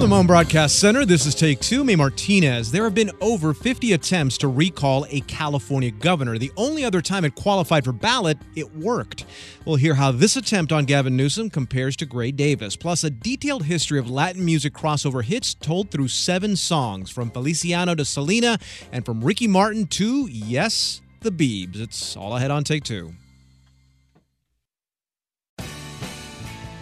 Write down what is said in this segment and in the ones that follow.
From the Mohn Broadcast Center, this is Take Two. Me Martinez. There have been over 50 attempts to recall a California governor. The only other time it qualified for ballot, it worked. We'll hear how this attempt on Gavin Newsom compares to Gray Davis, plus a detailed history of Latin music crossover hits told through seven songs, from Feliciano to Selena, and from Ricky Martin to, yes, the Biebs. It's all ahead on Take Two.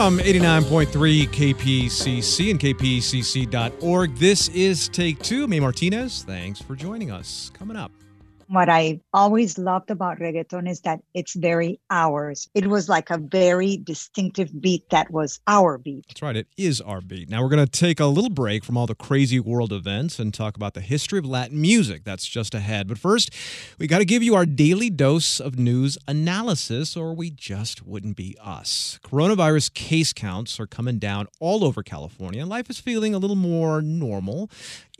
From 89.3 KPCC and kpcc.org, this is Take Two. May Martinez, thanks for joining us. Coming up. What I always loved about reggaeton is that it's very ours. It was like a very distinctive beat that was our beat. That's right, it is our beat. Now we're going to take a little break from all the crazy world events and talk about the history of Latin music. That's just ahead. But first, we got to give you our daily dose of news analysis, or we just wouldn't be us. Coronavirus case counts are coming down all over California, life is feeling a little more normal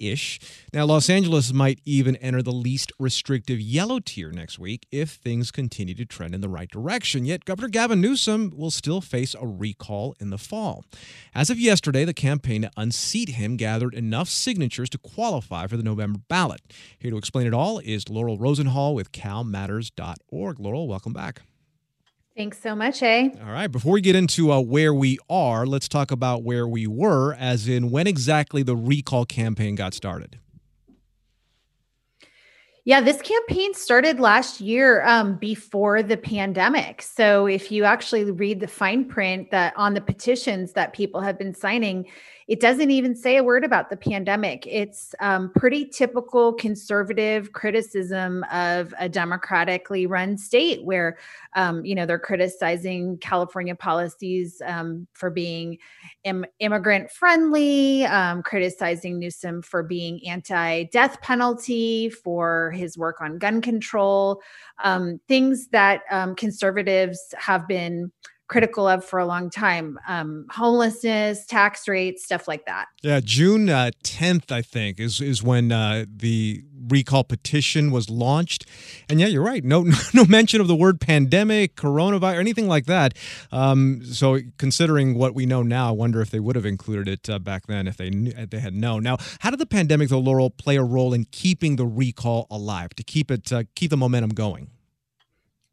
ish. Now, Los Angeles might even enter the least restrictive yellow tier next week if things continue to trend in the right direction. Yet, Governor Gavin Newsom will still face a recall in the fall. As of yesterday, the campaign to unseat him gathered enough signatures to qualify for the November ballot. Here to explain it all is Laurel Rosenhall with calmatters.org. Laurel, welcome back. Thanks so much, eh? All right. Before we get into uh, where we are, let's talk about where we were, as in when exactly the recall campaign got started. Yeah, this campaign started last year um, before the pandemic. So if you actually read the fine print that on the petitions that people have been signing, it doesn't even say a word about the pandemic. It's um, pretty typical conservative criticism of a democratically run state where, um, you know, they're criticizing California policies um, for being Im- immigrant friendly, um, criticizing Newsom for being anti death penalty, for his work on gun control, um, things that um, conservatives have been critical of for a long time. Um, homelessness tax rates stuff like that. Yeah june uh, 10th i think is is when uh, the recall petition was launched. And yeah you're right. No no mention of the word pandemic coronavirus anything like that. Um, so considering what we know now i wonder if they would have included it uh, back then if they knew, if they had known. Now how did the pandemic though laurel play a role in keeping the recall alive to keep it uh, keep the momentum going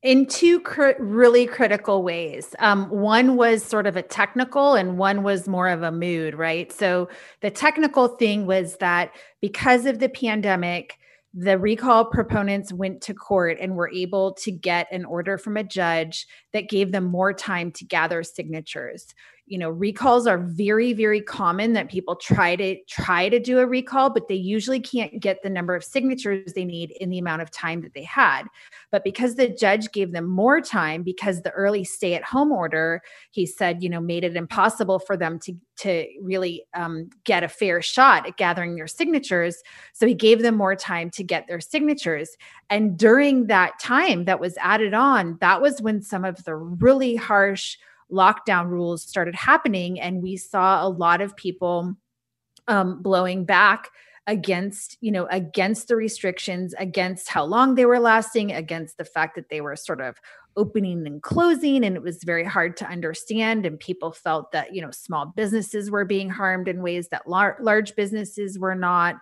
in two cr- really critical ways. Um, one was sort of a technical, and one was more of a mood, right? So, the technical thing was that because of the pandemic, the recall proponents went to court and were able to get an order from a judge that gave them more time to gather signatures you know recalls are very very common that people try to try to do a recall but they usually can't get the number of signatures they need in the amount of time that they had. But because the judge gave them more time because the early stay at home order he said you know made it impossible for them to to really um, get a fair shot at gathering their signatures. So he gave them more time to get their signatures. And during that time that was added on that was when some of the really harsh lockdown rules started happening and we saw a lot of people um, blowing back against you know against the restrictions against how long they were lasting against the fact that they were sort of opening and closing and it was very hard to understand and people felt that you know small businesses were being harmed in ways that lar- large businesses were not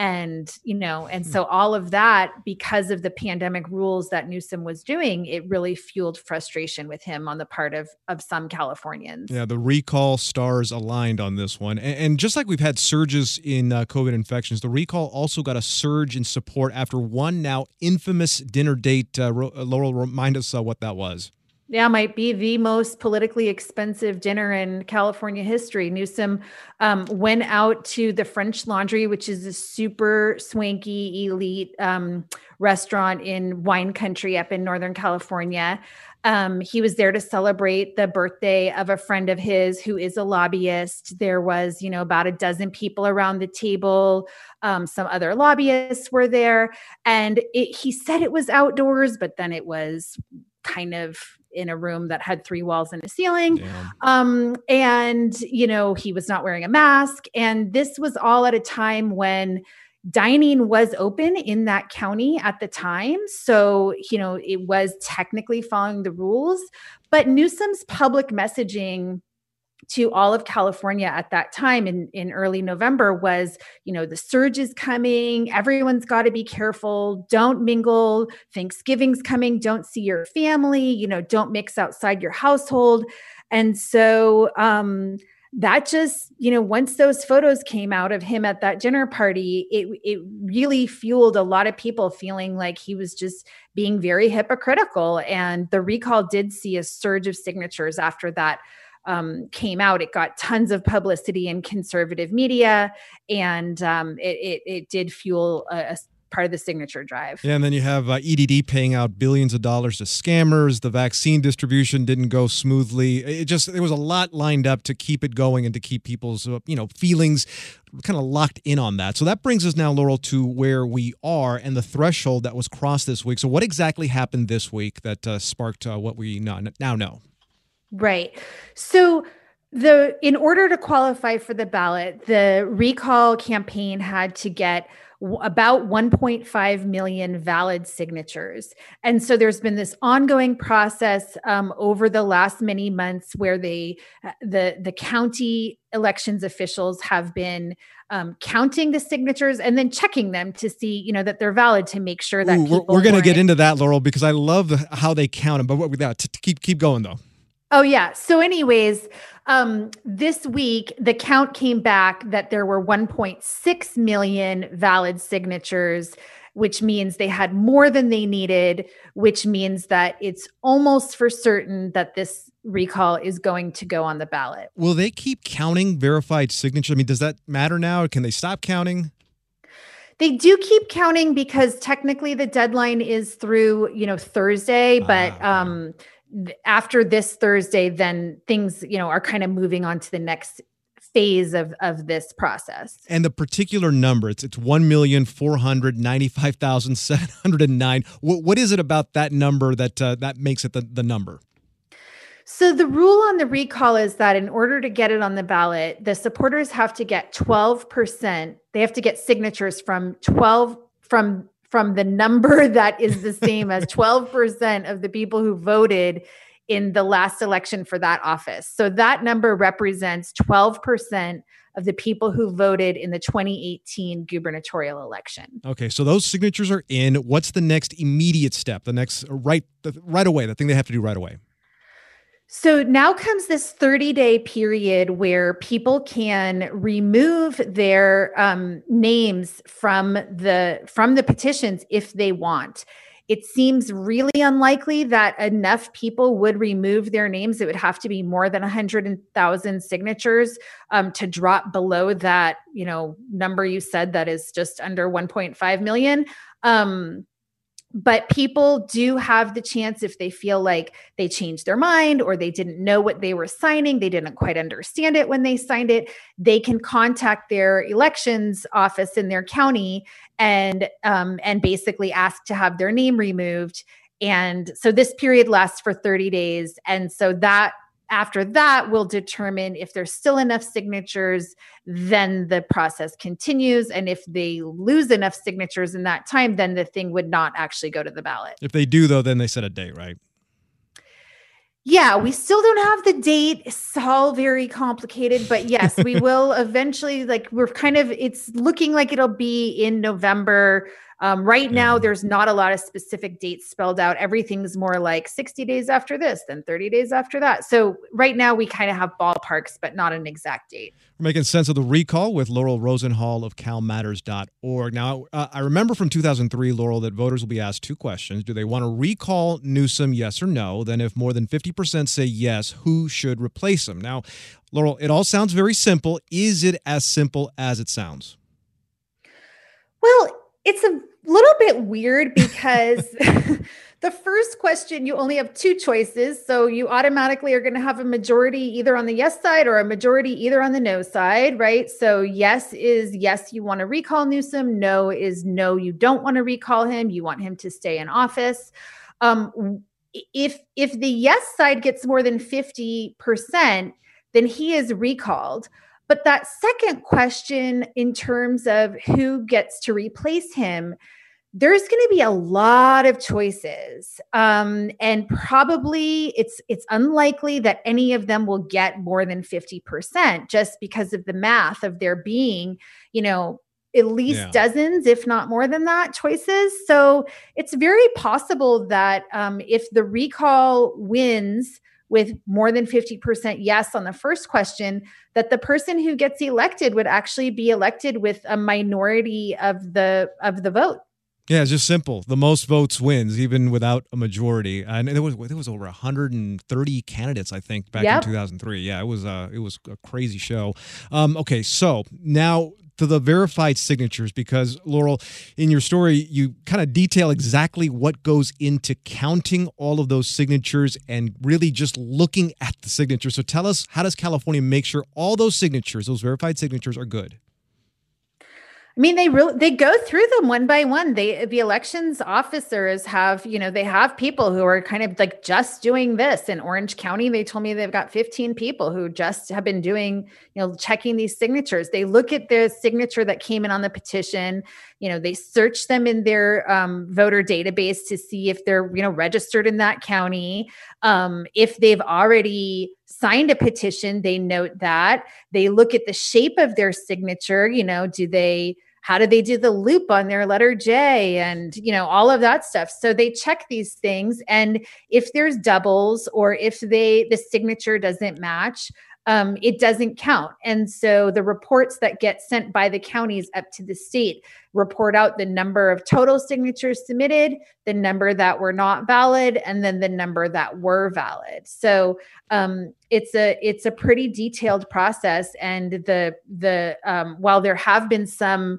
and you know and hmm. so all of that because of the pandemic rules that Newsom was doing it really fueled frustration with him on the part of of some Californians. Yeah the recall stars aligned on this one. And, and just like we've had surges in uh, covid infections the recall also got a surge in support after one now infamous dinner date uh, uh Laurel remind us uh, what that was yeah, might be the most politically expensive dinner in California history. Newsom um, went out to the French Laundry, which is a super swanky, elite um, restaurant in wine country up in Northern California. Um, he was there to celebrate the birthday of a friend of his who is a lobbyist. There was, you know, about a dozen people around the table. Um, some other lobbyists were there, and it, he said it was outdoors, but then it was kind of in a room that had three walls and a ceiling. Um, and, you know, he was not wearing a mask. And this was all at a time when dining was open in that county at the time. So, you know, it was technically following the rules. But Newsom's public messaging to all of California at that time in, in early November was, you know, the surge is coming. Everyone's got to be careful. Don't mingle. Thanksgiving's coming. Don't see your family. You know, don't mix outside your household. And so, um, that just you know once those photos came out of him at that dinner party it it really fueled a lot of people feeling like he was just being very hypocritical and the recall did see a surge of signatures after that um, came out, it got tons of publicity in conservative media, and um, it, it, it did fuel a, a part of the signature drive. Yeah, and then you have uh, EDD paying out billions of dollars to scammers. The vaccine distribution didn't go smoothly. It just there was a lot lined up to keep it going and to keep people's uh, you know feelings kind of locked in on that. So that brings us now, Laurel, to where we are and the threshold that was crossed this week. So what exactly happened this week that uh, sparked uh, what we now know? Right. So the in order to qualify for the ballot, the recall campaign had to get about 1.5 million valid signatures. And so there's been this ongoing process um, over the last many months where they, uh, the, the county elections officials have been um, counting the signatures and then checking them to see, you know, that they're valid to make sure that Ooh, we're, we're going to get into that, Laurel, because I love how they count them. But what, to keep keep going though. Oh yeah. So anyways, um, this week the count came back that there were 1.6 million valid signatures, which means they had more than they needed, which means that it's almost for certain that this recall is going to go on the ballot. Will they keep counting verified signatures? I mean, does that matter now? Can they stop counting? They do keep counting because technically the deadline is through, you know, Thursday, but ah. um after this Thursday, then things, you know, are kind of moving on to the next phase of of this process. And the particular number, it's it's one million four hundred ninety five thousand seven hundred and nine. What what is it about that number that uh, that makes it the, the number? So the rule on the recall is that in order to get it on the ballot, the supporters have to get 12%. They have to get signatures from 12 from from the number that is the same as 12% of the people who voted in the last election for that office. So that number represents 12% of the people who voted in the 2018 gubernatorial election. Okay, so those signatures are in. What's the next immediate step? The next uh, right the, right away, the thing they have to do right away. So now comes this 30 day period where people can remove their um, names from the from the petitions if they want. It seems really unlikely that enough people would remove their names. It would have to be more than 100,000 signatures um, to drop below that, you know, number you said that is just under 1.5 million. Um, but people do have the chance if they feel like they changed their mind or they didn't know what they were signing they didn't quite understand it when they signed it they can contact their elections office in their county and um, and basically ask to have their name removed. And so this period lasts for 30 days. And so that after that, we'll determine if there's still enough signatures, then the process continues. And if they lose enough signatures in that time, then the thing would not actually go to the ballot. If they do, though, then they set a date, right? Yeah, we still don't have the date. It's all very complicated, but yes, we will eventually. Like, we're kind of, it's looking like it'll be in November. Um, right now, there's not a lot of specific dates spelled out. Everything's more like 60 days after this, then 30 days after that. So right now, we kind of have ballparks, but not an exact date. We're making sense of the recall with Laurel Rosenhall of CalMatters.org. Now, uh, I remember from 2003, Laurel, that voters will be asked two questions: Do they want to recall Newsom, yes or no? Then, if more than 50% say yes, who should replace him? Now, Laurel, it all sounds very simple. Is it as simple as it sounds? Well, it's a little bit weird because the first question you only have two choices so you automatically are going to have a majority either on the yes side or a majority either on the no side right? So yes is yes you want to recall newsom. No is no you don't want to recall him. You want him to stay in office. Um, if if the yes side gets more than 50% then he is recalled but that second question, in terms of who gets to replace him, there's going to be a lot of choices um, and probably it's it's unlikely that any of them will get more than 50% just because of the math of there being you know at least yeah. dozens if not more than that choices so it's very possible that um, if the recall wins with more than 50% yes on the first question that the person who gets elected would actually be elected with a minority of the of the vote yeah, it's just simple. The most votes wins, even without a majority. And there was there was over 130 candidates, I think, back yep. in 2003. Yeah, it was uh, it was a crazy show. Um, okay, so now to the verified signatures, because Laurel, in your story, you kind of detail exactly what goes into counting all of those signatures and really just looking at the signatures. So tell us, how does California make sure all those signatures, those verified signatures, are good? I mean, they really they go through them one by one. They the elections officers have, you know, they have people who are kind of like just doing this. In Orange County, they told me they've got 15 people who just have been doing, you know, checking these signatures. They look at the signature that came in on the petition. You know, they search them in their um, voter database to see if they're, you know, registered in that county. Um, if they've already signed a petition, they note that. They look at the shape of their signature. You know, do they, how do they do the loop on their letter J and, you know, all of that stuff. So they check these things. And if there's doubles or if they, the signature doesn't match, um, it doesn't count. And so the reports that get sent by the counties up to the state report out the number of total signatures submitted, the number that were not valid, and then the number that were valid. So um, it's a it's a pretty detailed process. And the the um, while there have been some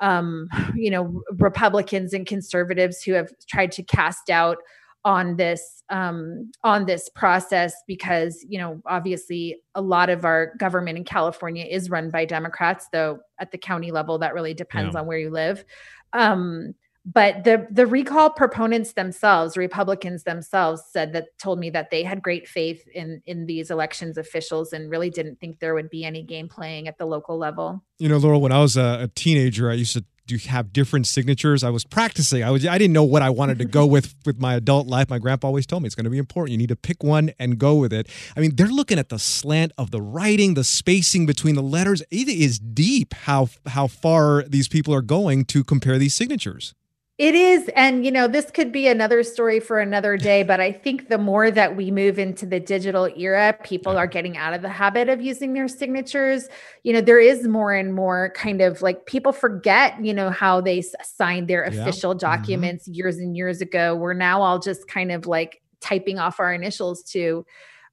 um, you know Republicans and conservatives who have tried to cast doubt on this um, on this process because you know obviously a lot of our government in California is run by Democrats, though at the county level that really depends yeah. on where you live. Um, but the the recall proponents themselves, Republicans themselves, said that told me that they had great faith in in these elections officials and really didn't think there would be any game playing at the local level. You know, Laurel, when I was a, a teenager, I used to do have different signatures. I was practicing. I was I didn't know what I wanted to go with with my adult life. My grandpa always told me it's going to be important. You need to pick one and go with it. I mean, they're looking at the slant of the writing, the spacing between the letters. It is deep how how far these people are going to compare these signatures. It is. And, you know, this could be another story for another day, but I think the more that we move into the digital era, people are getting out of the habit of using their signatures. You know, there is more and more kind of like people forget, you know, how they signed their official mm-hmm. documents mm-hmm. years and years ago. We're now all just kind of like typing off our initials to,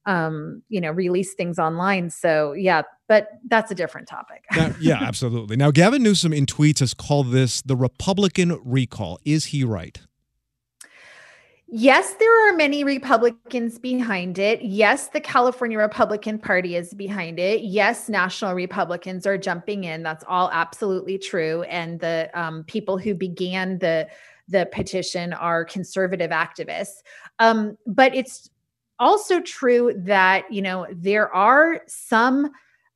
um, you know, release things online. So yeah, but that's a different topic. now, yeah, absolutely. Now, Gavin Newsom in tweets has called this the Republican recall. Is he right? Yes, there are many Republicans behind it. Yes, the California Republican Party is behind it. Yes, national Republicans are jumping in. That's all absolutely true. And the um, people who began the the petition are conservative activists. Um, but it's also true that, you know, there are some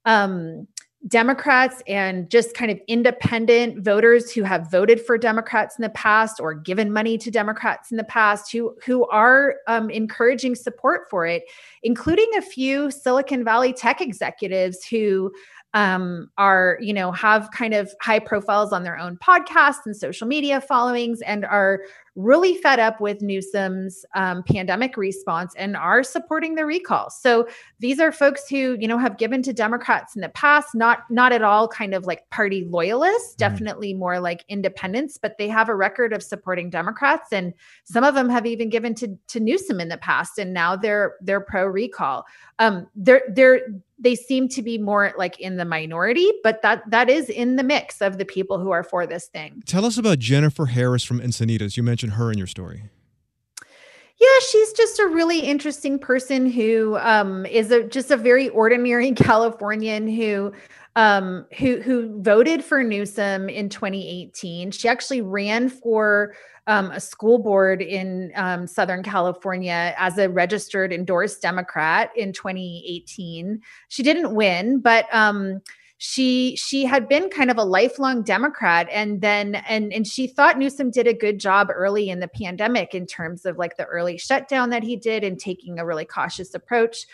um, Democrats and just kind of independent voters who have voted for Democrats in the past or given money to Democrats in the past who who are um, encouraging support for it, including a few Silicon Valley tech executives who um, are, you know, have kind of high profiles on their own podcasts and social media followings and are really fed up with Newsom's um, pandemic response and are supporting the recall. So these are folks who, you know, have given to Democrats in the past, not not at all kind of like party loyalists, mm-hmm. definitely more like independents, but they have a record of supporting Democrats, and some of them have even given to to Newsom in the past, and now they're they're pro recall. Um, they're they're they seem to be more like in the minority, but that that is in the mix of the people who are for this thing. Tell us about Jennifer Harris from Encinitas. You mentioned her in your story. Yeah, she's just a really interesting person who um, is a, just a very ordinary Californian who um, who who voted for Newsom in 2018. She actually ran for um, a school board in um, Southern California as a registered endorsed Democrat in 2018. She didn't win, but um, she she had been kind of a lifelong Democrat, and then and and she thought Newsom did a good job early in the pandemic in terms of like the early shutdown that he did and taking a really cautious approach.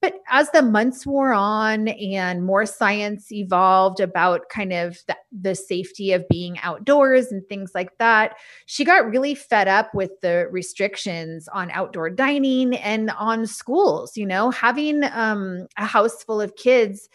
But as the months wore on and more science evolved about kind of the, the, safety of being outdoors and things like that, she got really fed up with the restrictions on outdoor dining and on schools. You know, having um, a house full of kids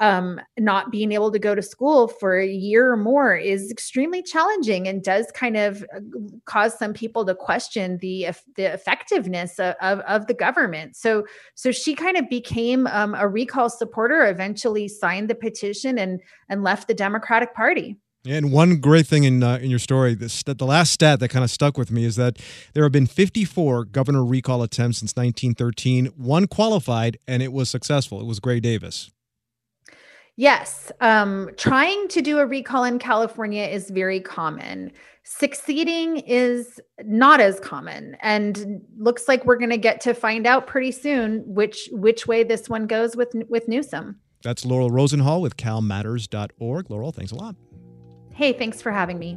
um, not being able to go to school for a year or more is extremely challenging and does kind of uh, cause some people to question the the effectiveness of, of, of the government. So so she kind of became um, a recall supporter. Eventually, signed the petition and and left the Democratic Party. And one great thing in uh, in your story, this, the last stat that kind of stuck with me is that there have been 54 governor recall attempts since 1913. One qualified, and it was successful. It was Gray Davis. Yes. Um, trying to do a recall in California is very common. Succeeding is not as common and looks like we're going to get to find out pretty soon which which way this one goes with with Newsom. That's Laurel Rosenhall with calmatters.org. Laurel, thanks a lot. Hey, thanks for having me.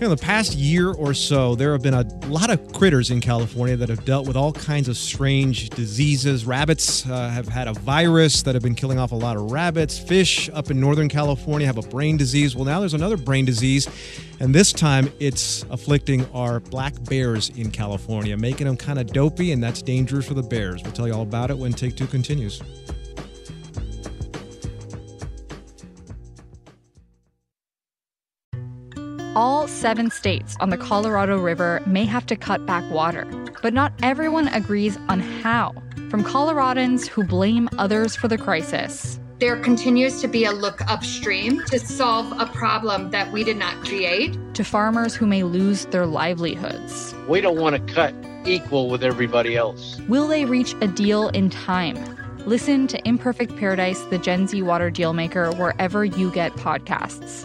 You know, the past year or so, there have been a lot of critters in California that have dealt with all kinds of strange diseases. Rabbits uh, have had a virus that have been killing off a lot of rabbits. Fish up in Northern California have a brain disease. Well, now there's another brain disease, and this time it's afflicting our black bears in California, making them kind of dopey, and that's dangerous for the bears. We'll tell you all about it when Take Two continues. All seven states on the Colorado River may have to cut back water, but not everyone agrees on how. From Coloradans who blame others for the crisis. There continues to be a look upstream to solve a problem that we did not create. To farmers who may lose their livelihoods. We don't want to cut equal with everybody else. Will they reach a deal in time? Listen to Imperfect Paradise, the Gen Z Water Dealmaker, wherever you get podcasts.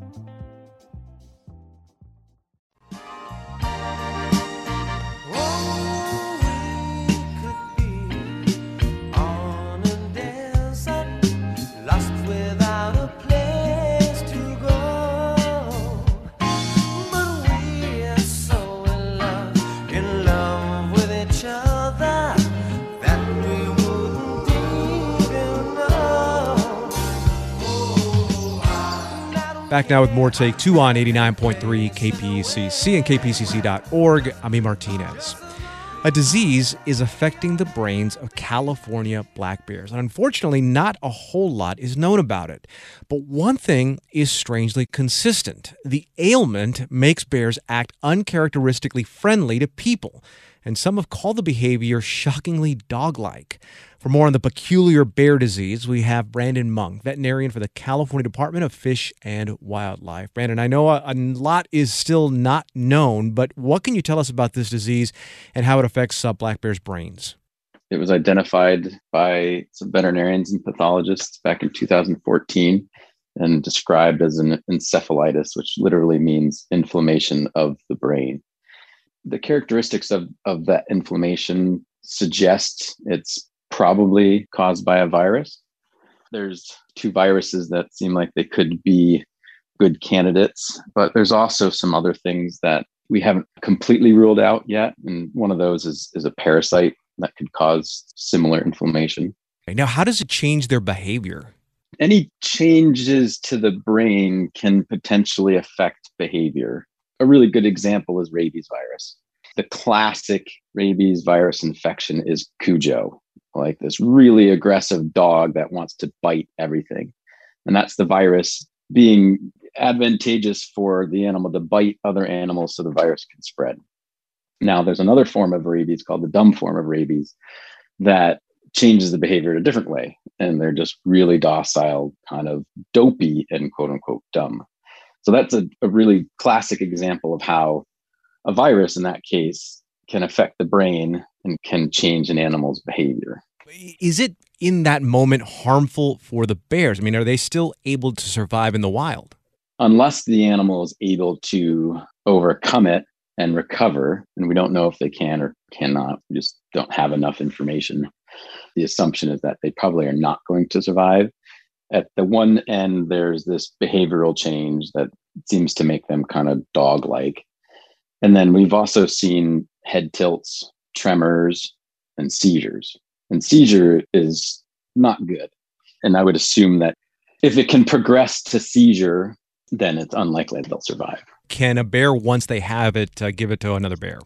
Back now with more Take Two on 89.3 KPCC and KPCC.org. I'm E. Martinez. A disease is affecting the brains of California black bears, and unfortunately, not a whole lot is known about it. But one thing is strangely consistent the ailment makes bears act uncharacteristically friendly to people, and some have called the behavior shockingly dog like. For more on the peculiar bear disease, we have Brandon Munk, veterinarian for the California Department of Fish and Wildlife. Brandon, I know a, a, lot is still not known, but what can you tell us about this disease and how it affects uh, black bears' brains? It was identified by some veterinarians and pathologists back in 2014 and described as an encephalitis, which literally means inflammation of the brain. The characteristics of, of that inflammation suggest it's probably caused by a virus. There's two viruses that seem like they could be good candidates, but there's also some other things that we haven't completely ruled out yet. And one of those is, is a parasite that could cause similar inflammation. Now, how does it change their behavior? Any changes to the brain can potentially affect behavior. A really good example is rabies virus. The classic rabies virus infection is Cujo, like this really aggressive dog that wants to bite everything. And that's the virus being advantageous for the animal to bite other animals so the virus can spread. Now, there's another form of rabies called the dumb form of rabies that changes the behavior in a different way. And they're just really docile, kind of dopey and quote unquote dumb. So that's a, a really classic example of how a virus in that case can affect the brain and can change an animal's behavior. Is it in that moment harmful for the bears? I mean, are they still able to survive in the wild? Unless the animal is able to overcome it and recover, and we don't know if they can or cannot, we just don't have enough information. The assumption is that they probably are not going to survive. At the one end, there's this behavioral change that seems to make them kind of dog like. And then we've also seen head tilts, tremors, and seizures. And seizure is not good. And I would assume that if it can progress to seizure, then it's unlikely they'll survive. Can a bear, once they have it, uh, give it to another bear?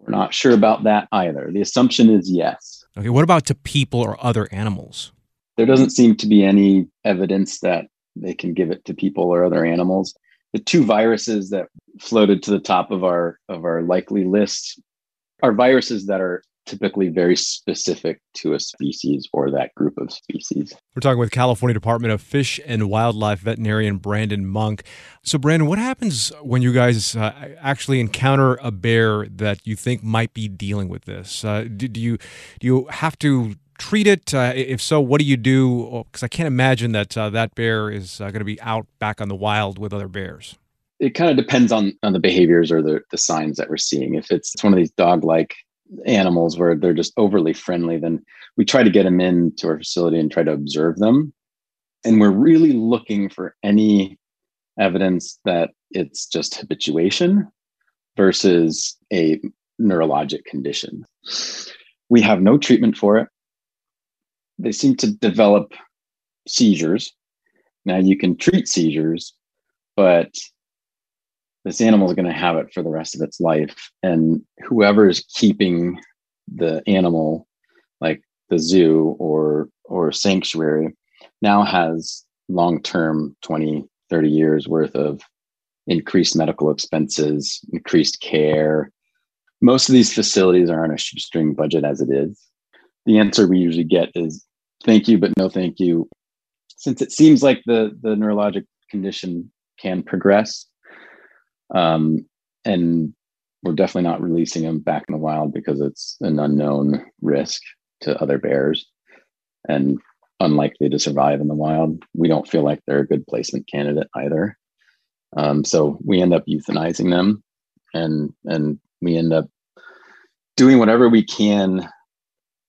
We're not sure about that either. The assumption is yes. Okay, what about to people or other animals? There doesn't seem to be any evidence that they can give it to people or other animals. The two viruses that floated to the top of our of our likely list are viruses that are typically very specific to a species or that group of species. We're talking with California Department of Fish and Wildlife veterinarian Brandon Munk. So, Brandon, what happens when you guys uh, actually encounter a bear that you think might be dealing with this? Uh, do, do, you do you have to treat it? Uh, if so, what do you do? Because I can't imagine that uh, that bear is uh, going to be out back on the wild with other bears it kind of depends on on the behaviors or the the signs that we're seeing. If it's, it's one of these dog like animals where they're just overly friendly, then we try to get them into our facility and try to observe them. And we're really looking for any evidence that it's just habituation versus a neurologic condition. We have no treatment for it. They seem to develop seizures. Now, you can treat seizures, but this animal is going to have it for the rest of its life. And whoever is keeping the animal like the zoo or or sanctuary now has long-term 20 30 years worth of increased medical expenses increased care. Most of these facilities are on a shoestring budget as it is the answer we usually get is thank you but no thank you since it seems like the the neurologic condition can progress um, and we're definitely not releasing them back in the wild because it's an unknown risk to other bears and unlikely to survive in the wild. We don't feel like they're a good placement candidate either. Um, so we end up euthanizing them and and we end up doing whatever we can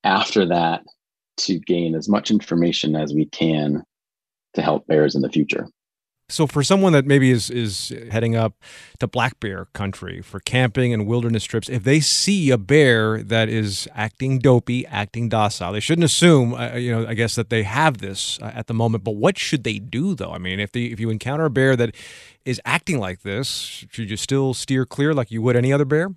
after that to gain as much information as we can to help bears in the future. So for someone that maybe is is heading up to black bear country for camping and wilderness trips, if they see a bear that is acting dopey, acting docile, they shouldn't assume, uh, you know, I guess that they have this uh, at the moment. But what should they do though? I mean, if they if you encounter a bear that is acting like this, should you still steer clear like you would any other bear?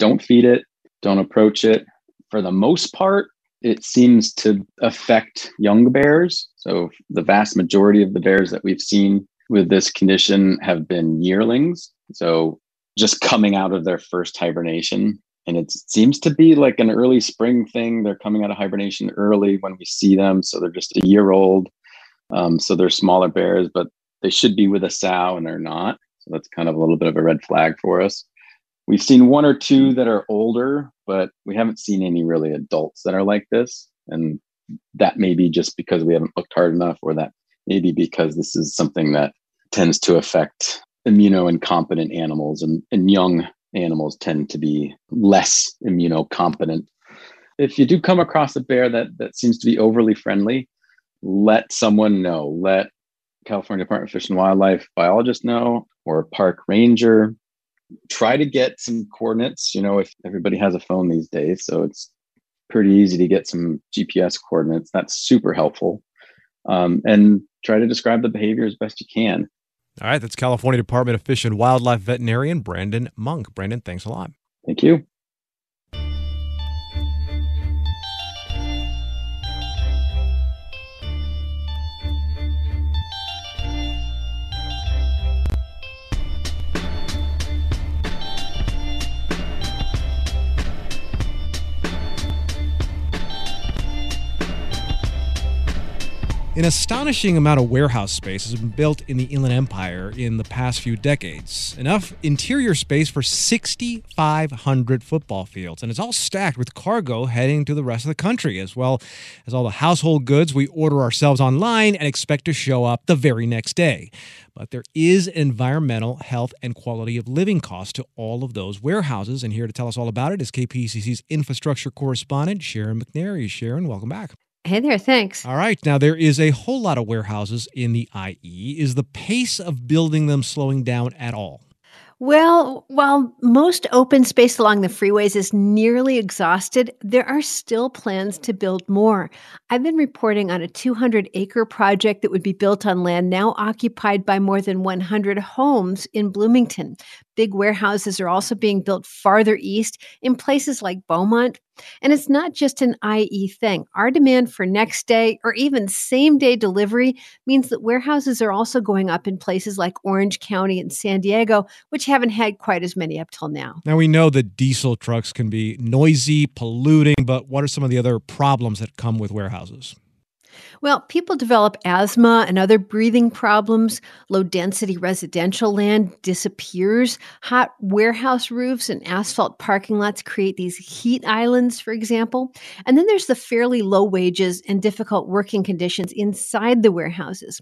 Don't feed it. don't approach it. For the most part, it seems to affect young bears. So the vast majority of the bears that we've seen with this condition have been yearlings. So just coming out of their first hibernation. And it seems to be like an early spring thing. They're coming out of hibernation early when we see them. So they're just a year old. Um, so they're smaller bears, but they should be with a sow and they're not. So that's kind of a little bit of a red flag for us. We've seen one or two hmm. that are older, but we haven't seen any really adults that are like this. And that may be just because we haven't looked hard enough, or that maybe because this is something that tends to affect immunocompetent animals, and, and young animals tend to be less immunocompetent. If you do come across a bear that, that seems to be overly friendly, let someone know. Let California Department of Fish and Wildlife biologist know or a park ranger. Try to get some coordinates. You know, if everybody has a phone these days, so it's pretty easy to get some GPS coordinates. That's super helpful. Um, and try to describe the behavior as best you can. All right, that's California Department of Fish and Wildlife veterinarian Brandon Munk. Brandon, thanks a lot. Thank you. An astonishing amount of warehouse space has been built in the Inland Empire in the past few decades. Enough interior space for 6,500 football fields. And it's all stacked with cargo heading to the rest of the country, as well as all the household goods we order ourselves online and expect to show up the very next day. But there is environmental, health, and quality of living cost to all of those warehouses. And here to tell us all about it is KPCC's infrastructure correspondent, Sharon McNary. Sharon, welcome back. Hey there, thanks. All right. Now, there is a whole lot of warehouses in the IE. Is the pace of building them slowing down at all? Well, while most open space along the freeways is nearly exhausted, there are still plans to build more. I've been reporting on a 200 acre project that would be built on land now occupied by more than 100 homes in Bloomington. Big warehouses are also being built farther east in places like Beaumont. And it's not just an IE thing. Our demand for next day or even same day delivery means that warehouses are also going up in places like Orange County and San Diego, which haven't had quite as many up till now. Now, we know that diesel trucks can be noisy, polluting, but what are some of the other problems that come with warehouses? Well, people develop asthma and other breathing problems. Low density residential land disappears. Hot warehouse roofs and asphalt parking lots create these heat islands, for example. And then there's the fairly low wages and difficult working conditions inside the warehouses.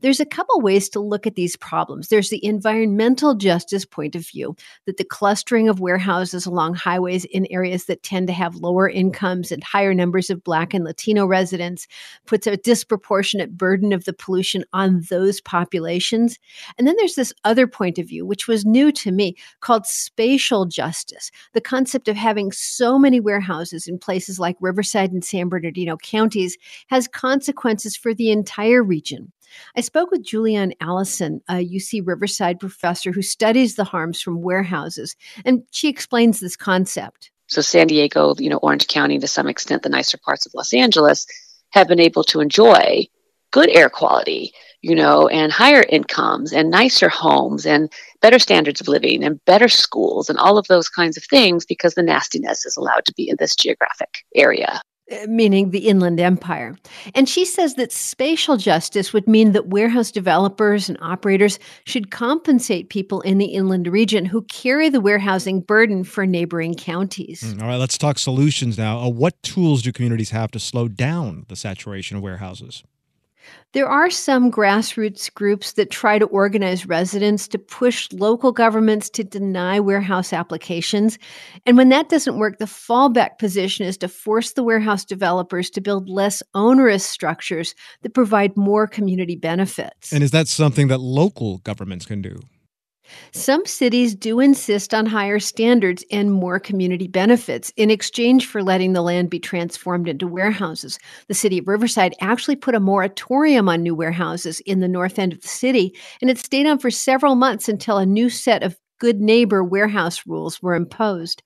There's a couple ways to look at these problems. There's the environmental justice point of view that the clustering of warehouses along highways in areas that tend to have lower incomes and higher numbers of Black and Latino residents puts a disproportionate burden of the pollution on those populations. And then there's this other point of view, which was new to me, called spatial justice the concept of having so many warehouses in places like Riverside and San Bernardino counties has consequences for the entire region. I spoke with Julianne Allison, a UC Riverside professor who studies the harms from warehouses, and she explains this concept. So, San Diego, you know, Orange County, to some extent, the nicer parts of Los Angeles have been able to enjoy good air quality, you know, and higher incomes and nicer homes and better standards of living and better schools and all of those kinds of things because the nastiness is allowed to be in this geographic area. Meaning the Inland Empire. And she says that spatial justice would mean that warehouse developers and operators should compensate people in the inland region who carry the warehousing burden for neighboring counties. Mm, all right, let's talk solutions now. Uh, what tools do communities have to slow down the saturation of warehouses? There are some grassroots groups that try to organize residents to push local governments to deny warehouse applications. And when that doesn't work, the fallback position is to force the warehouse developers to build less onerous structures that provide more community benefits. And is that something that local governments can do? Some cities do insist on higher standards and more community benefits in exchange for letting the land be transformed into warehouses. The city of Riverside actually put a moratorium on new warehouses in the north end of the city, and it stayed on for several months until a new set of good neighbor warehouse rules were imposed.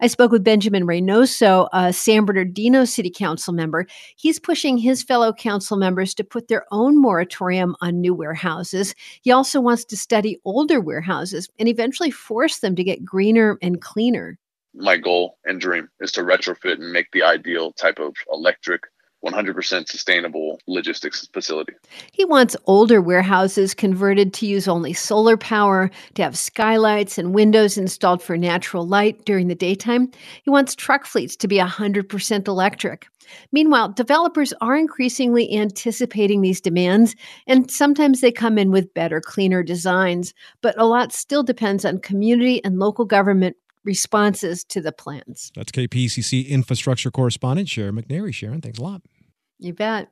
I spoke with Benjamin Reynoso, a San Bernardino City Council member. He's pushing his fellow council members to put their own moratorium on new warehouses. He also wants to study older warehouses and eventually force them to get greener and cleaner. My goal and dream is to retrofit and make the ideal type of electric 100% sustainable logistics facility. He wants older warehouses converted to use only solar power, to have skylights and windows installed for natural light during the daytime. He wants truck fleets to be 100% electric. Meanwhile, developers are increasingly anticipating these demands, and sometimes they come in with better, cleaner designs. But a lot still depends on community and local government responses to the plans. That's KPCC infrastructure correspondent Sharon McNary. Sharon, thanks a lot. You bet.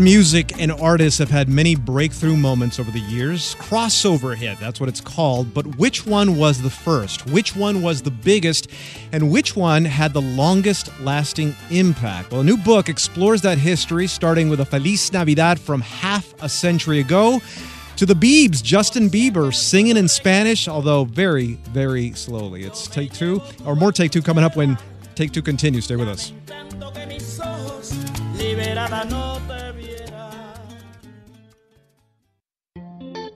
Music and artists have had many breakthrough moments over the years. Crossover hit, that's what it's called. But which one was the first? Which one was the biggest? And which one had the longest lasting impact? Well, a new book explores that history, starting with a Feliz Navidad from half a century ago to the Biebs, Justin Bieber singing in Spanish, although very, very slowly. It's take two, or more take two coming up when take two continues. Stay with us.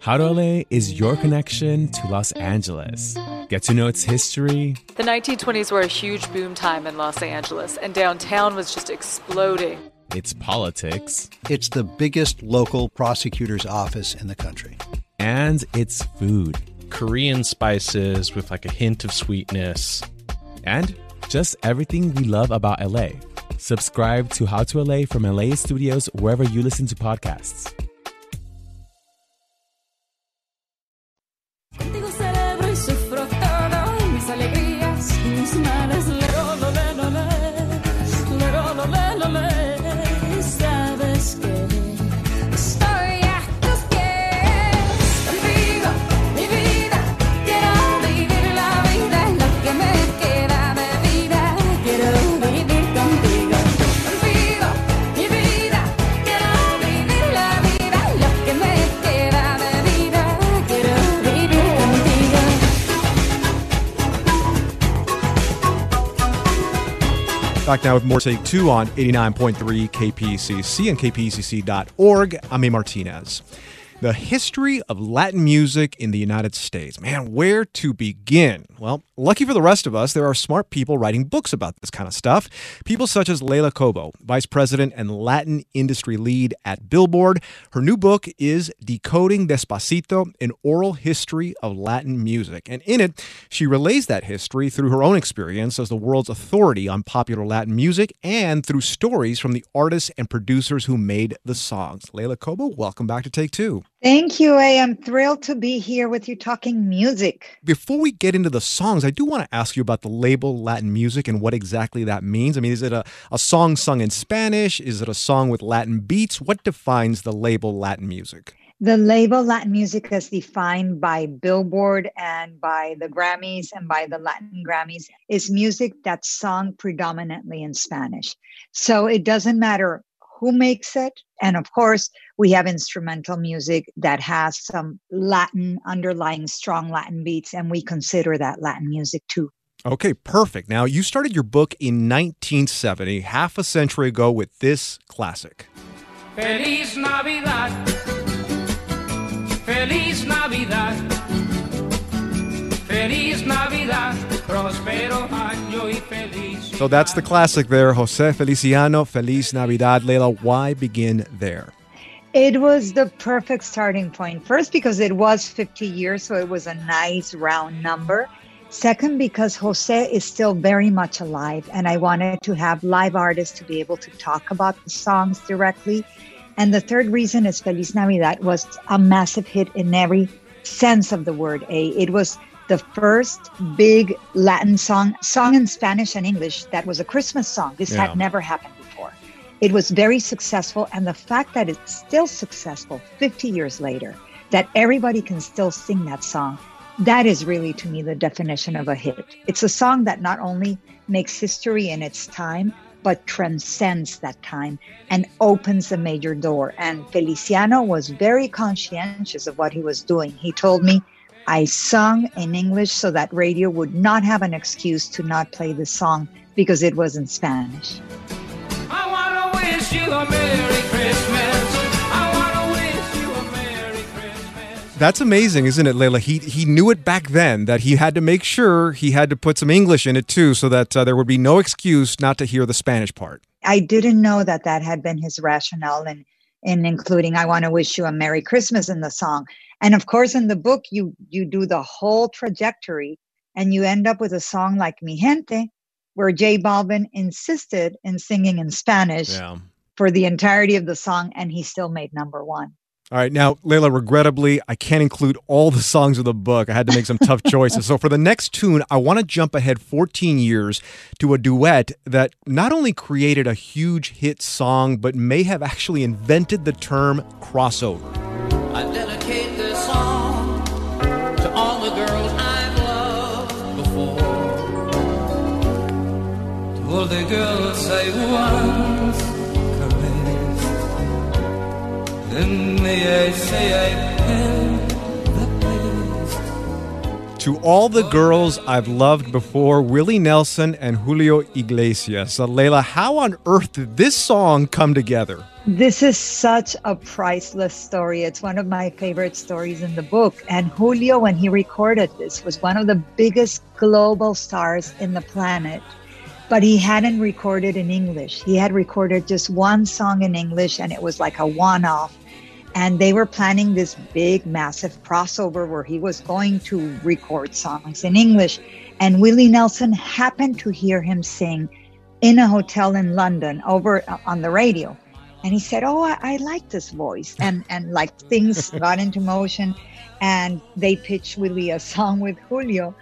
How to LA is your connection to Los Angeles. Get to know its history. The 1920s were a huge boom time in Los Angeles, and downtown was just exploding. Its politics. It's the biggest local prosecutor's office in the country. And its food. Korean spices with like a hint of sweetness. And just everything we love about LA. Subscribe to How to LA from LAist Studios wherever you listen to podcasts. Back now with more Take Two on 89.3 KPCC and kpcc.org. I'm A. Martinez. The history of Latin music in the United States. Man, where to begin? Well, lucky for the rest of us, there are smart people writing books about this kind of stuff. People such as Leila Cobo, Vice President and Latin Industry Lead at Billboard. Her new book is Decoding Despacito An Oral History of Latin Music. And in it, she relays that history through her own experience as the world's authority on popular Latin music and through stories from the artists and producers who made the songs. Leila Cobo, welcome back to Take Two. Thank you. I am thrilled to be here with you talking music. Before we get into the songs, I do want to ask you about the label Latin music and what exactly that means. I mean, is it a, a song sung in Spanish? Is it a song with Latin beats? What defines the label Latin music? The label Latin music is defined by Billboard and by the Grammys and by the Latin Grammys is music that's sung predominantly in Spanish. So it doesn't matter who makes it. And of course, we have instrumental music that has some Latin underlying strong Latin beats, and we consider that Latin music too. Okay, perfect. Now, you started your book in 1970, half a century ago, with this classic. Feliz Navidad. Feliz Navidad. Feliz Navidad. Prospero año y feliz. So that's the classic there, Jose Feliciano, Feliz Navidad. Leila, why begin there? It was the perfect starting point. First, because it was 50 years, so it was a nice round number. Second, because Jose is still very much alive, and I wanted to have live artists to be able to talk about the songs directly. And the third reason is Feliz Navidad was a massive hit in every sense of the word. A it was the first big Latin song, song in Spanish and English that was a Christmas song. This Yeah. had never happened before. It was very successful, and the fact that it's still successful 50 years later, that everybody can still sing that song, That is really to me the definition of a hit. It's a song that not only makes history in its time, but transcends that time and opens a major door. And Feliciano was very conscientious of what he was doing. He told me, I sung in English so that radio would not have an excuse to not play the song because it was in Spanish. I wanna wish you a Merry Christmas. I wanna wish you a Merry That's amazing, isn't it, Leila? He he knew it back then that he had to make sure he had to put some English in it too, so that uh, there would be no excuse not to hear the Spanish part. I didn't know that that had been his rationale in, in including I want to wish you a Merry Christmas in the song. And of course, in the book, you you do the whole trajectory and you end up with a song like Mi Gente, where J Balvin insisted in singing in Spanish Yeah. for the entirety of the song, and he still made number one. All right, now, Leila, regrettably, I can't include all the songs of the book. I had to make some tough choices. So, for the next tune, I want to jump ahead 14 years to a duet that not only created a huge hit song, but may have actually invented the term crossover. I dedicate this song to all the girls I've loved before. To all the girls I To all the girls I've loved before, Willie Nelson and Julio Iglesias. Uh, so, Leila, how on earth did this song come together? This is such a priceless story. It's one of my favorite stories in the book. And Julio, when he recorded this, was one of the biggest global stars in the planet. But he hadn't recorded in English. He had recorded just one song in English, and it was like a one off. And they were planning this big, massive crossover where he was going to record songs in English. And Willie Nelson happened to hear him sing in a hotel in London over uh, on the radio. And he said oh i, I like this voice. And and like things got into motion and they pitched willie a song with julio.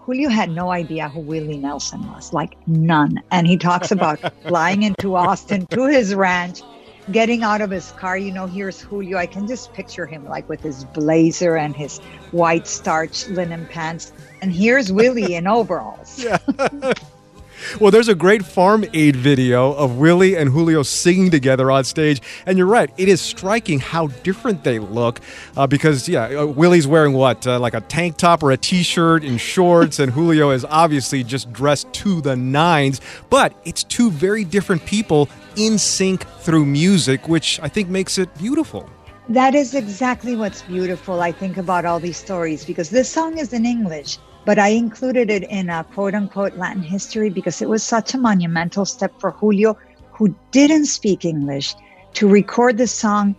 Julio had no idea who willie nelson was like none. And he talks about flying into austin to his ranch getting out of his car you know here's julio i can just picture him like with his blazer and his white starch linen pants and here's willie in overalls yeah Well, there's a great Farm Aid video of Willie and Julio singing together on stage. And you're right, it is striking how different they look uh, because, yeah, uh, Willie's wearing what, uh, like a tank top or a t shirt and shorts, and Julio is obviously just dressed to the nines. But it's two very different people in sync through music, which I think makes it beautiful. That is exactly what's beautiful, I think, about all these stories because this song is in English, but I included it in a quote unquote Latin history because it was such a monumental step for Julio, who didn't speak English, to record the song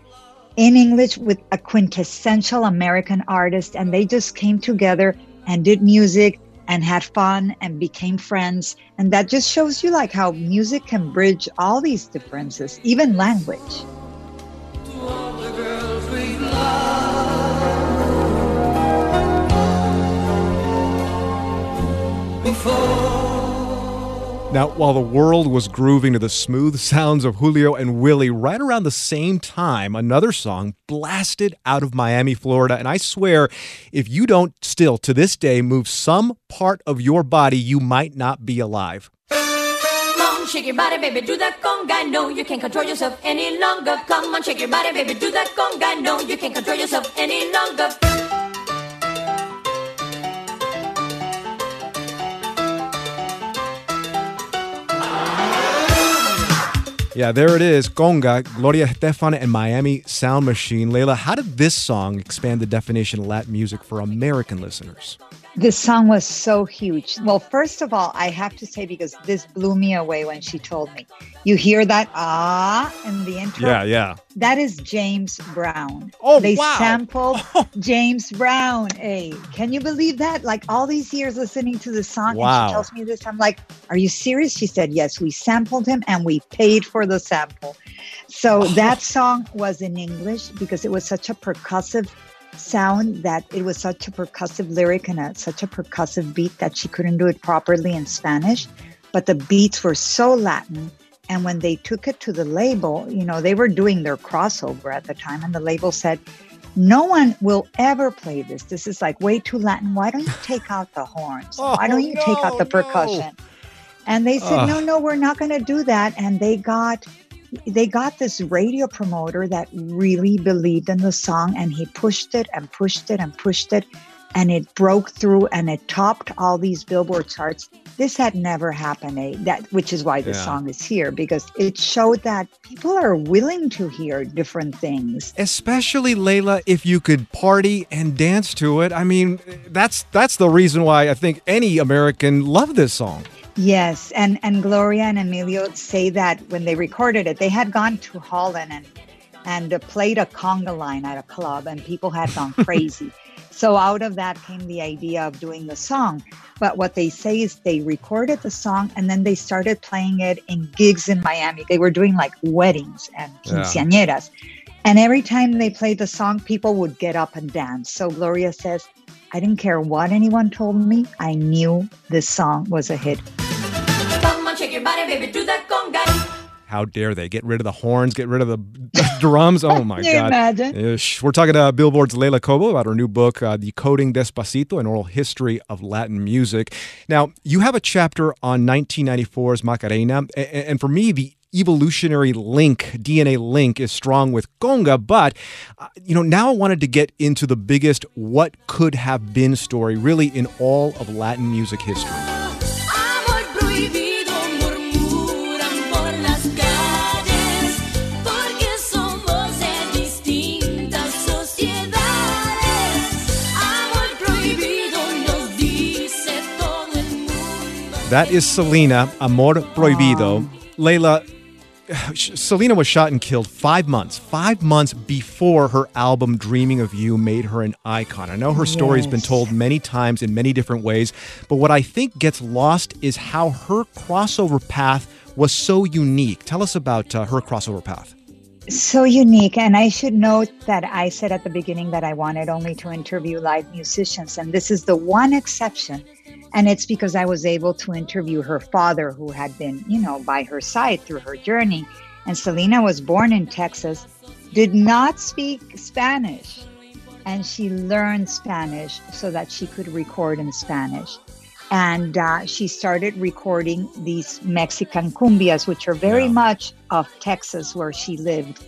in English with a quintessential American artist. And they just came together and did music and had fun and became friends. And that just shows you like how music can bridge all these differences, even language. Now, while the world was grooving to the smooth sounds of Julio and Willie, right around the same time, another song blasted out of Miami, Florida. And I swear, if you don't still to this day move some part of your body, you might not be alive. Shake your body, baby, do that conga. No, you can't control yourself any longer. Come on, shake your body, baby, do that conga. No, you can't control yourself any longer. Yeah, there it is. Conga, Gloria Estefan, and Miami Sound Machine. Leila, how did this song expand the definition of Latin music for American listeners? This song was so huge. Well, first of all, I have to say, because this blew me away when she told me. You hear that ah in the intro? Yeah, yeah. That is James Brown. Oh, they wow. sampled James Brown. Hey, can you believe that? Like all these years listening to the song, and she tells me this. I'm like, "Are you serious?" She said, "Yes, we sampled him and we paid for the sample." So that song was in English because it was such a percussive sound that it was such a percussive lyric and a, such a percussive beat that she couldn't do it properly in Spanish. But the beats were so Latin. And when they took it to the label, you know, they were doing their crossover at the time, and the label said, no one will ever play this. This is like way too Latin. Why don't you take out the horns? Oh, Why don't you take out the percussion? And they said, Ugh. no, no, we're not going to do that. And they got they got this radio promoter that really believed in the song and he pushed it and pushed it and pushed it and it broke through and it topped all these billboard charts this had never happened eh? that which is why the Yeah. song is here because it showed that people are willing to hear different things Especially Leila, if you could party and dance to it. I mean, that's that's the reason why I think any American loved this song. Yes, and and Gloria and Emilio say that when they recorded it, they had gone to Holland and and played a conga line at a club, and people had gone crazy. so out of that came the idea of doing the song. But what they say is they recorded the song and then they started playing it in gigs in Miami. They were doing like weddings and Yeah. Quinceañeras. And every time they played the song, people would get up and dance. So Gloria says, I didn't care what anyone told me. I knew this song was a hit. Come on, shake your body, baby, do that conga. How dare they get rid of the horns, get rid of the drums? Oh my God! imagine? Ish. We're talking to Billboard's Leila Cobo about her new book, uh, "Decoding Despacito: An Oral History of Latin Music." Now, you have a chapter on 1994's Macarena, a- a- and for me, the evolutionary link, DNA link, is strong with conga. But uh, you know, now I wanted to get into the biggest "what could have been" story, really in all of Latin music history. Amor prohibido murmuran por las calles porque somos de distintas sociedades. Amor prohibido nos dice todo el mundo. That is Selena, Amor Prohibido. Leila, Selena was shot and killed five months, five months before her album Dreaming of You made her an icon. I know her story's been told many times in many different ways, but what I think gets lost is how her crossover path was so unique. Tell us about uh, her crossover path. so unique. And I should note that I said at the beginning that I wanted only to interview live musicians, and this is the one exception. And it's because I was able to interview her father, who had been, you know, by her side through her journey. And Selena was born in Texas, did not speak Spanish, and she learned Spanish so that she could record in Spanish. And uh, she started recording these Mexican cumbias, which are very much of Texas where she lived.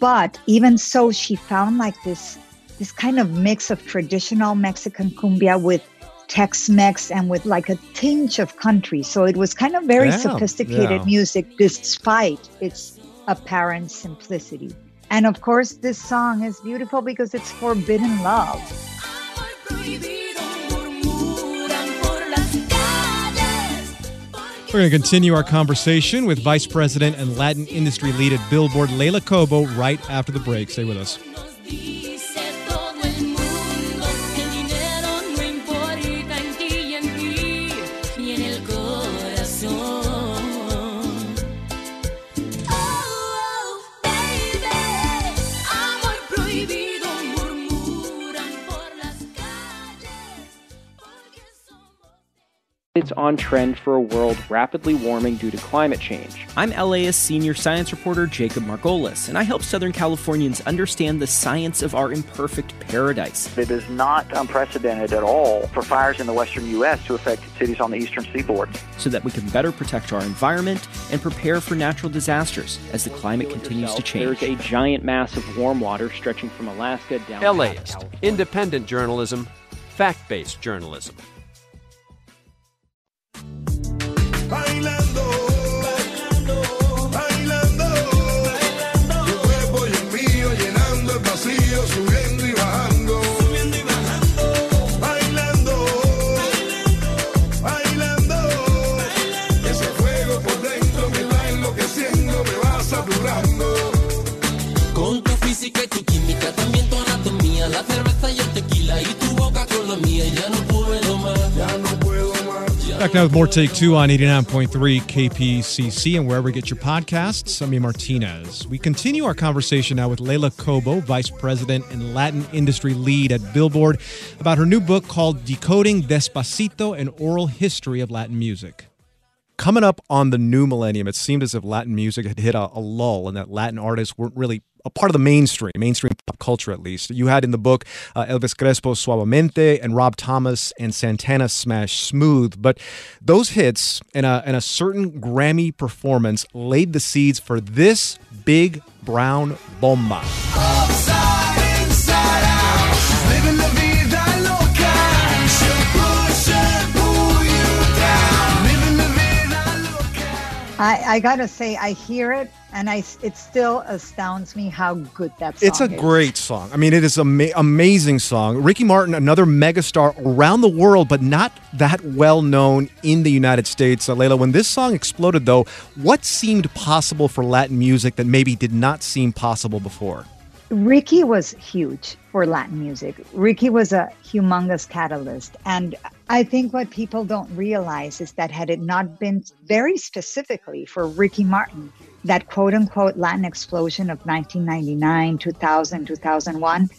But even so, she found like this this kind of mix of traditional Mexican cumbia with Tex-Mex and with like a tinge of country. So it was kind of very Yeah, sophisticated yeah. music despite its apparent simplicity. And of course, this song is beautiful because it's forbidden love. We're going to continue our conversation with Vice President and Latin industry lead at Billboard, Leila Cobo, right after the break. Stay with us. It's on trend for a world rapidly warming due to climate change. I'm LAist senior science reporter Jacob Margolis, and I help Southern Californians understand the science of our imperfect paradise. It is not unprecedented at all for fires in the western U.S. to affect cities on the eastern seaboard. So that we can better protect our environment and prepare for natural disasters as the climate continues to change. There's a giant mass of warm water stretching from Alaska down to LAist, independent journalism, fact based journalism. Bailando, Back now with more Take Two on 89.3 KPCC and wherever you get your podcasts. I'm A. Martinez. We continue our conversation now with Leila Cobo, Vice President and Latin Industry Lead at Billboard, about her new book called Decoding Despacito An Oral History of Latin Music. coming up on the new millennium, it seemed as if Latin music had hit a, a lull and that Latin artists weren't really a part of the mainstream, mainstream pop culture at least. You had in the book uh, Elvis Crespo Suavemente and Rob Thomas and Santana Smash Smooth, but those hits and a, and a certain Grammy performance laid the seeds for this big brown bomba. I, I gotta say, I hear it, and I it still astounds me how good that song It's a is. great song. I mean, it is an ama- amazing song. Ricky Martin, another megastar around the world, but not that well known in the United States. Uh, Leila, when this song exploded, though, what seemed possible for Latin music that maybe did not seem possible before? Ricky was huge for Latin music. Ricky was a humongous catalyst. And I think what people don't realize is that had it not been very specifically for Ricky Martin, that quote unquote Latin explosion of 1999, 2000, 2001,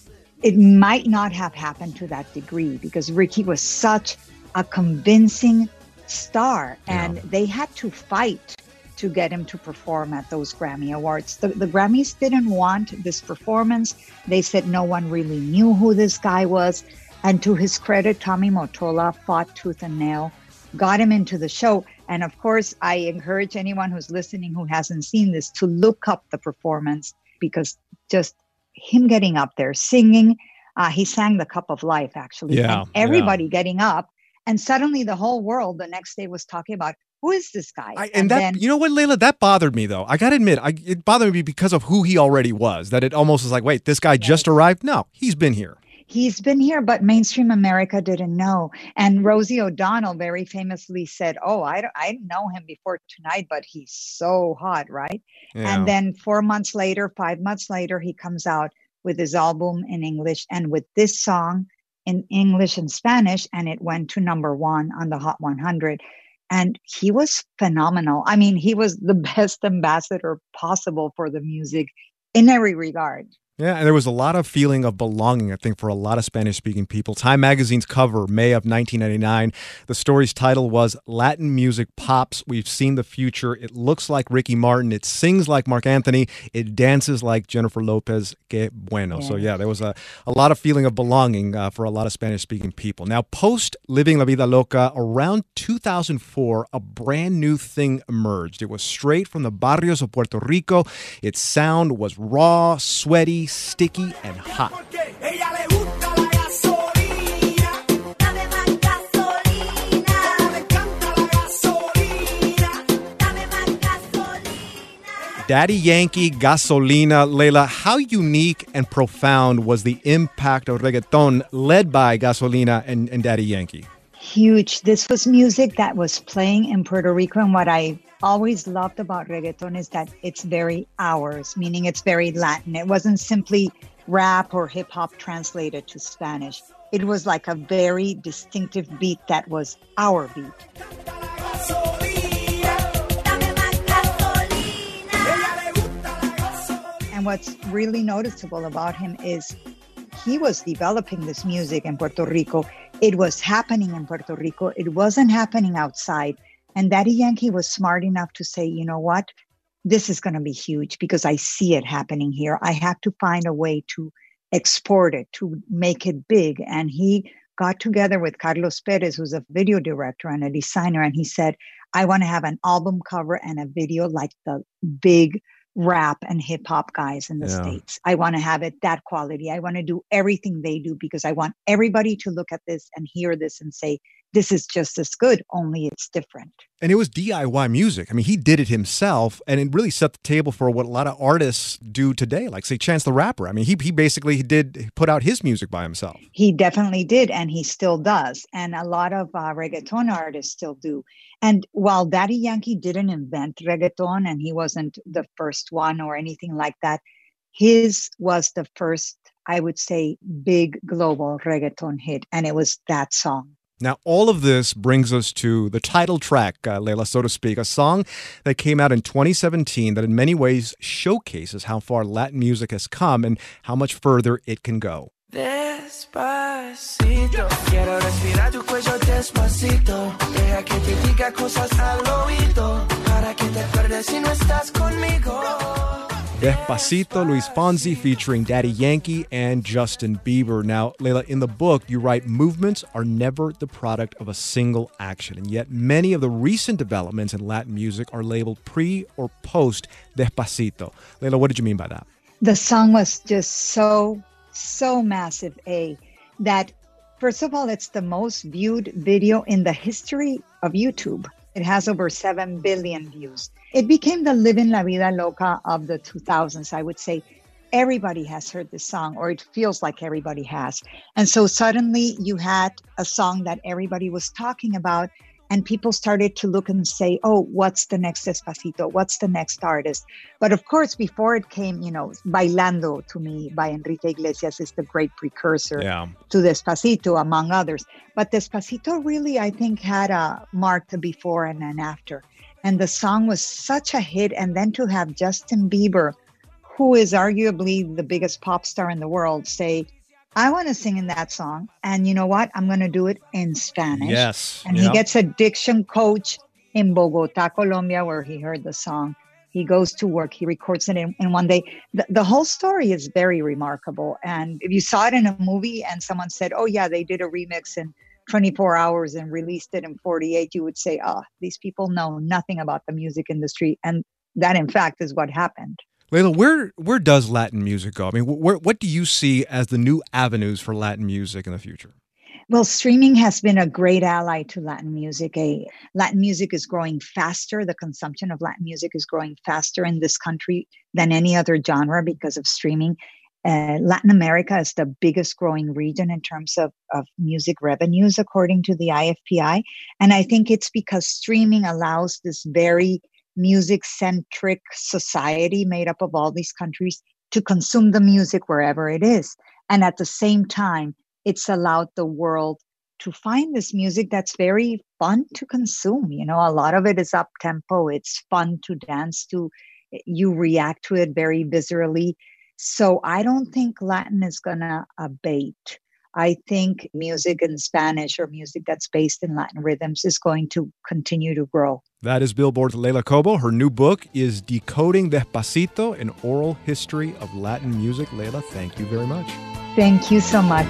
it might not have happened to that degree because Ricky was such a convincing star and they had to fight to get him to perform at those Grammy Awards. The, the Grammys didn't want this performance. They said no one really knew who this guy was. And to his credit, Tommy Mottola fought tooth and nail, got him into the show. And of course, I encourage anyone who's listening who hasn't seen this to look up the performance because just him getting up there singing, uh, he sang the cup of life actually. Yeah, and everybody getting up. And suddenly the whole world the next day was talking about who is this guy? I, and, that, you know what, Leila, that bothered me though. I got to admit, I, it bothered me because of who he already was. That it almost was like, wait, this guy just arrived? No, he's been here. He's been here, but mainstream America didn't know. And mm-hmm. Rosie O'Donnell very famously said, "Oh, I I didn't know him before tonight, but he's so hot, right?" Yeah. And then four months later, five months later, he comes out with his album in English and with this song in English and Spanish, and it went to number one on the Hot 100. And he was phenomenal. I mean, he was the best ambassador possible for the music in every regard. Yeah, and there was a lot of feeling of belonging, I think, for a lot of Spanish speaking people. Time magazine's cover, May of 1999, the story's title was Latin Music Pops. We've seen the future. It looks like Ricky Martin. It sings like Marc Anthony. It dances like Jennifer Lopez. Que bueno. So, yeah, there was a, a lot of feeling of belonging uh, for a lot of Spanish speaking people. Now, post Living La Vida Loca, around 2004, a brand new thing emerged. It was straight from the barrios of Puerto Rico. Its sound was raw, sweaty, sticky, and hot. Daddy Yankee Gasolina. Leila, how unique and profound was the impact of reggaeton led by Gasolina and, and Daddy Yankee? Huge. This was music that was playing in Puerto Rico. And what I always loved about reggaeton is that it's very ours, meaning it's very Latin. It wasn't simply rap or hip hop translated to Spanish. It was like a very distinctive beat that was our beat. And what's really noticeable about him is he was developing this music in Puerto Rico. It was happening in Puerto Rico. It wasn't happening outside. And Daddy Yankee was smart enough to say, you know what? This is going to be huge because I see it happening here. I have to find a way to export it, to make it big. And he got together with Carlos Perez, who's a video director and a designer, and he said, I want to have an album cover and a video like the big rap and hip hop guys in the Yeah. States. I want to have it that quality. I want to do everything they do because I want everybody to look at this and hear this and say, this is just as good, only it's different. And it was DIY music. I mean, he did it himself, and it really set the table for what a lot of artists do today. Like, say, Chance the Rapper. I mean, he, he basically did put out his music by himself. He definitely did, and he still does. And a lot of uh, reggaeton artists still do. And while Daddy Yankee didn't invent reggaeton and he wasn't the first one or anything like that, his was the first, I would say, big global reggaeton hit. And it was that song. Now, all of this brings us to the title track, uh, Leila, so to speak, a song that came out in 2017 that in many ways showcases how far Latin music has come and how much further it can go. Despacito, quiero respirar tu cuello despacito. Deja que te diga cosas al oído, para que te acuerdes si no estás conmigo. Despacito, Luis Fonsi featuring Daddy Yankee and Justin Bieber. Now, Leila, in the book, you write movements are never the product of a single action, and yet many of the recent developments in Latin music are labeled pre or post Despacito. Leila, what did you mean by that? the song was just so so massive a that first of all it's the most viewed video in the history of youtube it has over 7 billion views it became the living la vida loca of the 2000s i would say everybody has heard this song or it feels like everybody has and so suddenly you had a song that everybody was talking about and people started to look and say, oh, what's the next Despacito? What's the next artist? But of course, before it came, you know, Bailando to me by Enrique Iglesias is the great precursor Yeah. to Despacito, among others. But Despacito really, I think, had a marked a before and an after. And the song was such a hit. And then to have Justin Bieber, who is arguably the biggest pop star in the world, say, I want to sing in that song. And you know what? I'm going to do it in Spanish. Yes. And Yeah. he gets a diction coach in Bogota, Colombia, where he heard the song. He goes to work, he records it in, in one day. The, the whole story is very remarkable. And if you saw it in a movie and someone said, oh, yeah, they did a remix in 24 hours and released it in 48, you would say, oh, these people know nothing about the music industry. And that, in fact, is what happened. Leila, where where does Latin music go? I mean, wh- where, what do you see as the new avenues for Latin music in the future? Well, streaming has been a great ally to Latin music. A Latin music is growing faster. The consumption of Latin music is growing faster in this country than any other genre because of streaming. Uh, Latin America is the biggest growing region in terms of, of music revenues, according to the IFPI. And I think it's because streaming allows this very music centric society made up of all these countries to consume the music wherever it is. And at the same time, it's allowed the world to find this music that's very fun to consume. You know, a lot of it is up tempo, it's fun to dance to, you react to it very viscerally. So I don't think Latin is going to abate. I think music in Spanish or music that's based in Latin rhythms is going to continue to grow. That is Billboard's Leila Cobo. Her new book is Decoding Despacito, an oral history of Latin music. Leila, thank you very much. Thank you so much.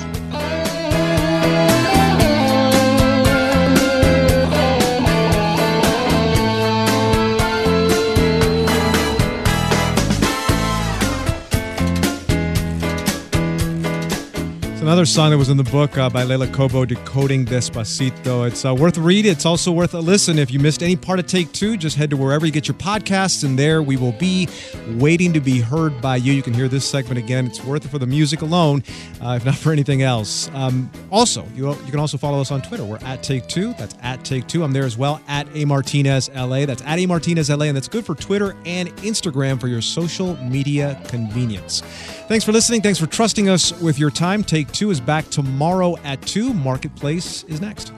Another song that was in the book uh, by Leila Cobo, Decoding Despacito. It's uh, worth a read. It's also worth a listen. If you missed any part of Take Two, just head to wherever you get your podcasts, and there we will be waiting to be heard by you. You can hear this segment again. It's worth it for the music alone, uh, if not for anything else. Um, also, you, you can also follow us on Twitter. We're at Take Two. That's at Take Two. I'm there as well, at A Martinez LA. That's at A Martinez LA, and that's good for Twitter and Instagram for your social media convenience. Thanks for listening. Thanks for trusting us with your time. Take Two is back tomorrow at 2. Marketplace is next.